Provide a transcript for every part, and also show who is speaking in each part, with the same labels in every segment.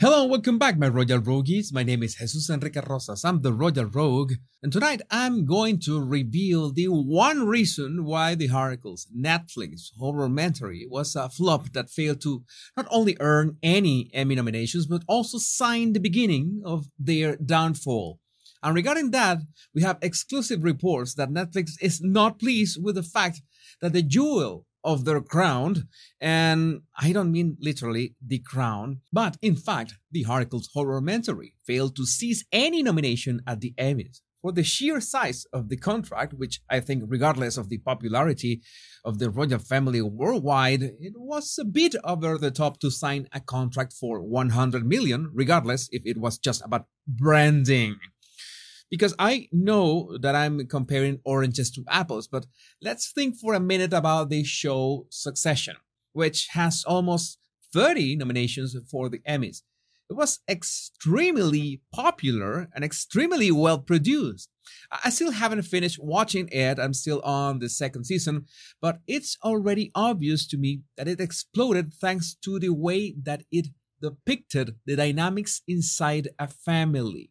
Speaker 1: Hello and welcome back, my Royal Rogues. My name is Jesus Enrique Rosas. I'm the Royal Rogue, and tonight I'm going to reveal the one reason why the Harkles Netflix horror horrormentary was a flop that failed to not only earn any Emmy nominations, but also sign the beginning of their downfall. And regarding that, we have exclusive reports that Netflix is not pleased with the fact that the jewel of their crown. And I don't mean literally the crown, but in fact, the Harkles Horrormentary failed to seize any nomination at the Emmys. For the sheer size of the contract, which I think, regardless of the popularity of the royal family worldwide, it was a bit over the top to sign a contract for 100 million, regardless if it was just about branding because I know that I'm comparing oranges to apples, but let's think for a minute about the show Succession, which has almost 30 nominations for the Emmys. It was extremely popular and extremely well produced. I still haven't finished watching it, I'm still on the second season, but it's already obvious to me that it exploded thanks to the way that it depicted the dynamics inside a family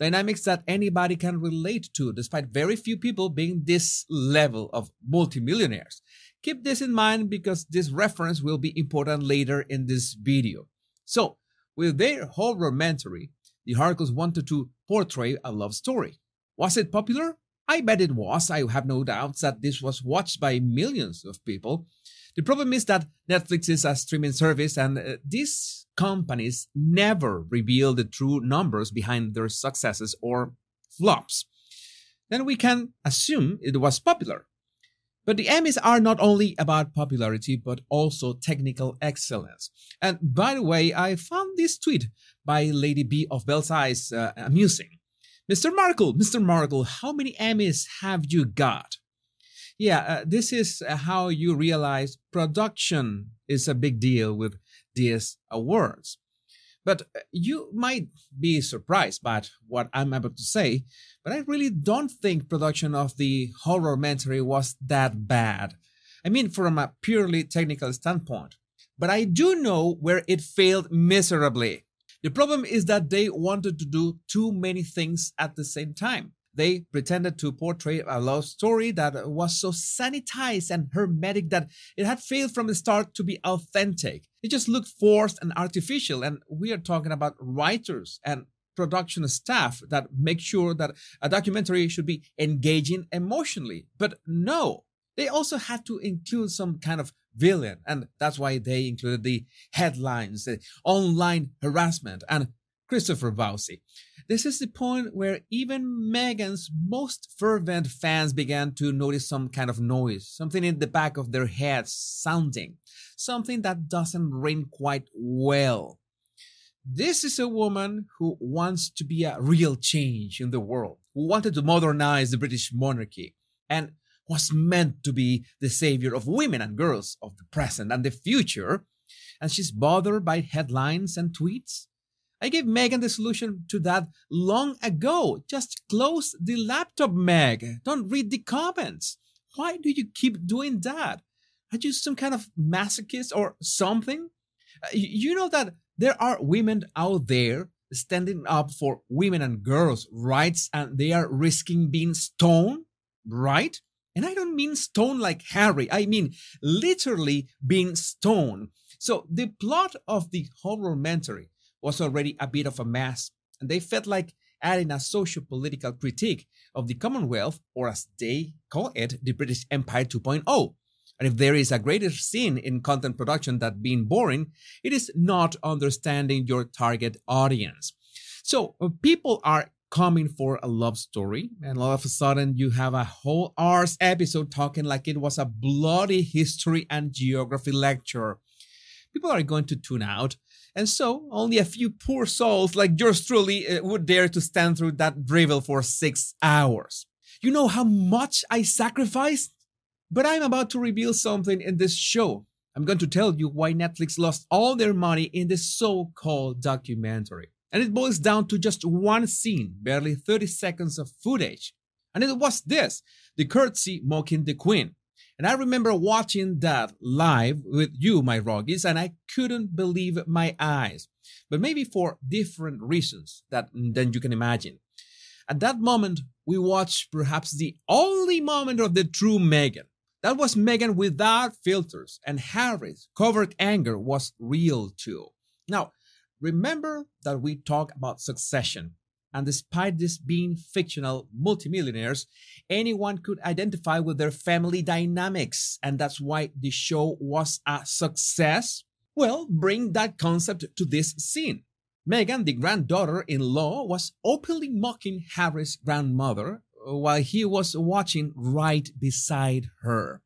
Speaker 1: dynamics that anybody can relate to, despite very few people being this level of multimillionaires. Keep this in mind because this reference will be important later in this video. So, with their whole horrormentary, the Harkles wanted to portray a love story. Was it popular? I bet it was. I have no doubts that this was watched by millions of people. The problem is that Netflix is a streaming service and uh, these companies never reveal the true numbers behind their successes or flops. Then we can assume it was popular. But the Emmys are not only about popularity, but also technical excellence. And by the way, I found this tweet by Lady B of Belsize uh, amusing. Mr. Markle, Mr. Markle, how many Emmys have you got? Yeah, uh, this is uh, how you realize production is a big deal with these awards. But uh, you might be surprised by what I'm about to say, but I really don't think production of the horror horrormentary was that bad. I mean, from a purely technical standpoint. But I do know where it failed miserably. The problem is that they wanted to do too many things at the same time. They pretended to portray a love story that was so sanitized and hermetic that it had failed from the start to be authentic. It just looked forced and artificial, and we are talking about writers and production staff that make sure that a documentary should be engaging emotionally. But no, they also had to include some kind of villain. And that's why they included the headlines, the online harassment, and Christopher Bouzy. This is the point where even Meghan's most fervent fans began to notice some kind of noise, something in the back of their heads sounding, something that doesn't ring quite well. This is a woman who wants to be a real change in the world, who wanted to modernize the British monarchy, and was meant to be the savior of women and girls of the present and the future, and she's bothered by headlines and tweets. I gave Meghan the solution to that long ago. Just close the laptop, Meg. Don't read the comments. Why do you keep doing that? Are you some kind of masochist or something? Uh, you know that there are women out there standing up for women and girls' rights and they are risking being stoned, right? And I don't mean stone like Harry, I mean literally being stone. So the plot of the horror horrormentary was already a bit of a mess, and they felt like adding a socio political critique of the Commonwealth, or as they call it, the British Empire 2.0. And if there is a greater sin in content production than being boring, it is not understanding your target audience. So uh, people are coming for a love story, and all of a sudden you have a whole hours episode talking like it was a bloody history and geography lecture. People are going to tune out, and so only a few poor souls like yours truly uh, would dare to stand through that drivel for six hours. You know how much I sacrificed? But I'm about to reveal something in this show. I'm going to tell you why Netflix lost all their money in this so called documentary. And it boils down to just one scene, barely 30 seconds of footage. And it was this the curtsy mocking the queen. And I remember watching that live with you, my Roggies, and I couldn't believe my eyes. but maybe for different reasons that than you can imagine. At that moment, we watched perhaps the only moment of the true Meghan. That was Meghan without filters, and Harry's covert anger was real too. Now, remember that we talk about succession, and despite this being fictional multimillionaires, anyone could identify with their family dynamics, and that's why the show was a success. Well, bring that concept to this scene. Meghan, the granddaughter in law, was openly mocking Harry's grandmother while he was watching right beside her.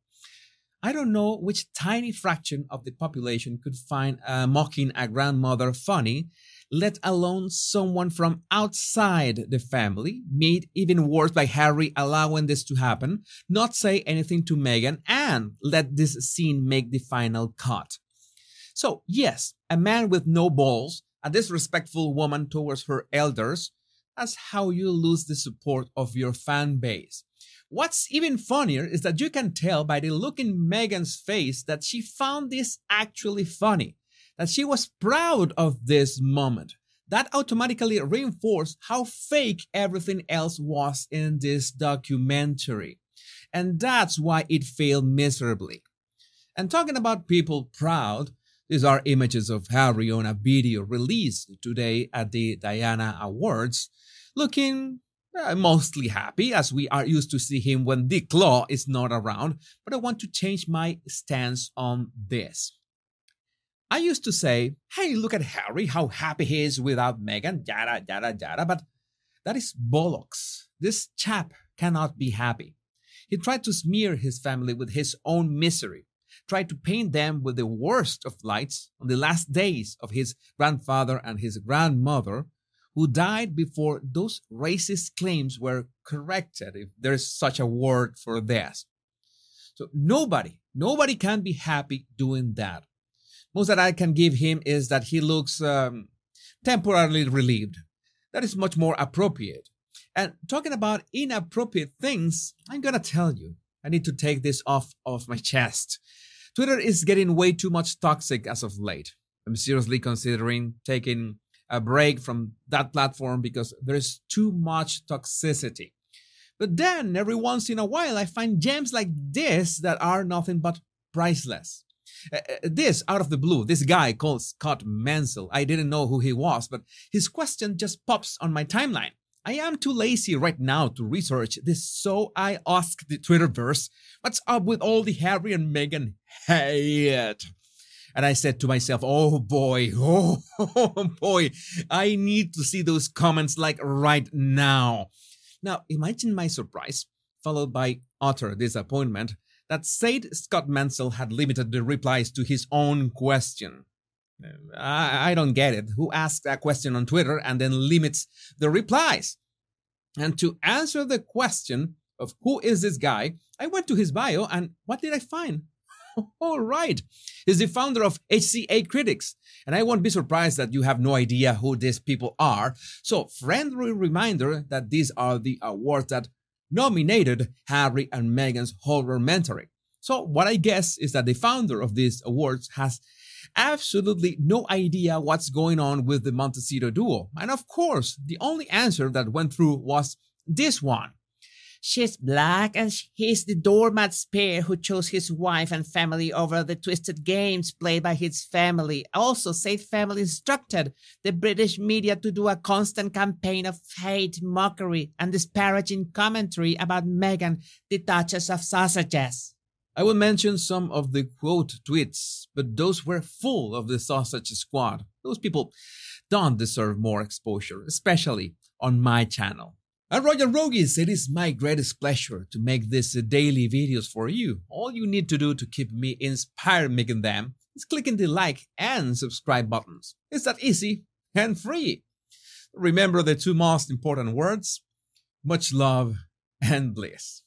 Speaker 1: I don't know which tiny fraction of the population could find uh, mocking a grandmother funny, let alone someone from outside the family, made even worse by Harry allowing this to happen, not say anything to Meghan, and let this scene make the final cut. So, yes, a man with no balls a disrespectful woman towards her elders, that's how you lose the support of your fan base. What's even funnier is that you can tell by the look in Meghan's face that she found this actually funny, that she was proud of this moment. That automatically reinforced how fake everything else was in this documentary. And that's why it failed miserably. And talking about people proud, these are images of Harry on a video released today at the Diana Awards, looking uh, mostly happy as we are used to see him when the claw is not around, but I want to change my stance on this. I used to say, hey, look at Harry, how happy he is without Meghan, yada, yada, yada, but that is bollocks. This chap cannot be happy. He tried to smear his family with his own misery tried to paint them with the worst of lights on the last days of his grandfather and his grandmother, who died before those racist claims were corrected, if there's such a word for this. So nobody, nobody can be happy doing that. Most that I can give him is that he looks um, temporarily relieved. That is much more appropriate. And talking about inappropriate things, I'm gonna tell you, I need to take this off of my chest. Twitter is getting way too much toxic as of late. I'm seriously considering taking a break from that platform because there's too much toxicity. But then every once in a while, I find gems like this that are nothing but priceless. Uh, uh this out of the blue, this guy called Scott Mansell, I didn't know who he was, but his question just pops on my timeline. I am too lazy right now to research this, so I asked the Twitterverse, what's up with all the Harry and Meghan hate? And I said to myself, oh boy, oh, boy, I need to see those comments like right now. Now, imagine my surprise, followed by utter disappointment, that said Scott Mansell had limited the replies to his own question. I, I don't get it. Who asks that question on Twitter and then limits the replies? And to answer the question of who is this guy, I went to his bio and what did I find? All right. He's the founder of HCA Critics. And I won't be surprised that you have no idea who these people are. So, friendly reminder that these are the awards that nominated Harry and Meghan's horror mentoring. So, what I guess is that the founder of these awards has absolutely no idea what's going on with the Montecito duo. And of course, the only answer that went through was this one. She's black and he's the doormat pair who chose his wife and family over the twisted games played by his family. Also, said family instructed the British media to do a constant campaign of hate, mockery, and disparaging commentary about Meghan, the Duchess of Sausages. I will mention some of the quote tweets, but those were full of the sausage squad. Those people don't deserve more exposure, especially on my channel. And Royal Rogues, it is my greatest pleasure to make these daily videos for you. All you need to do to keep me inspired making them is clicking the like and subscribe buttons. It's that easy and free. Remember the two most important words much love and bliss.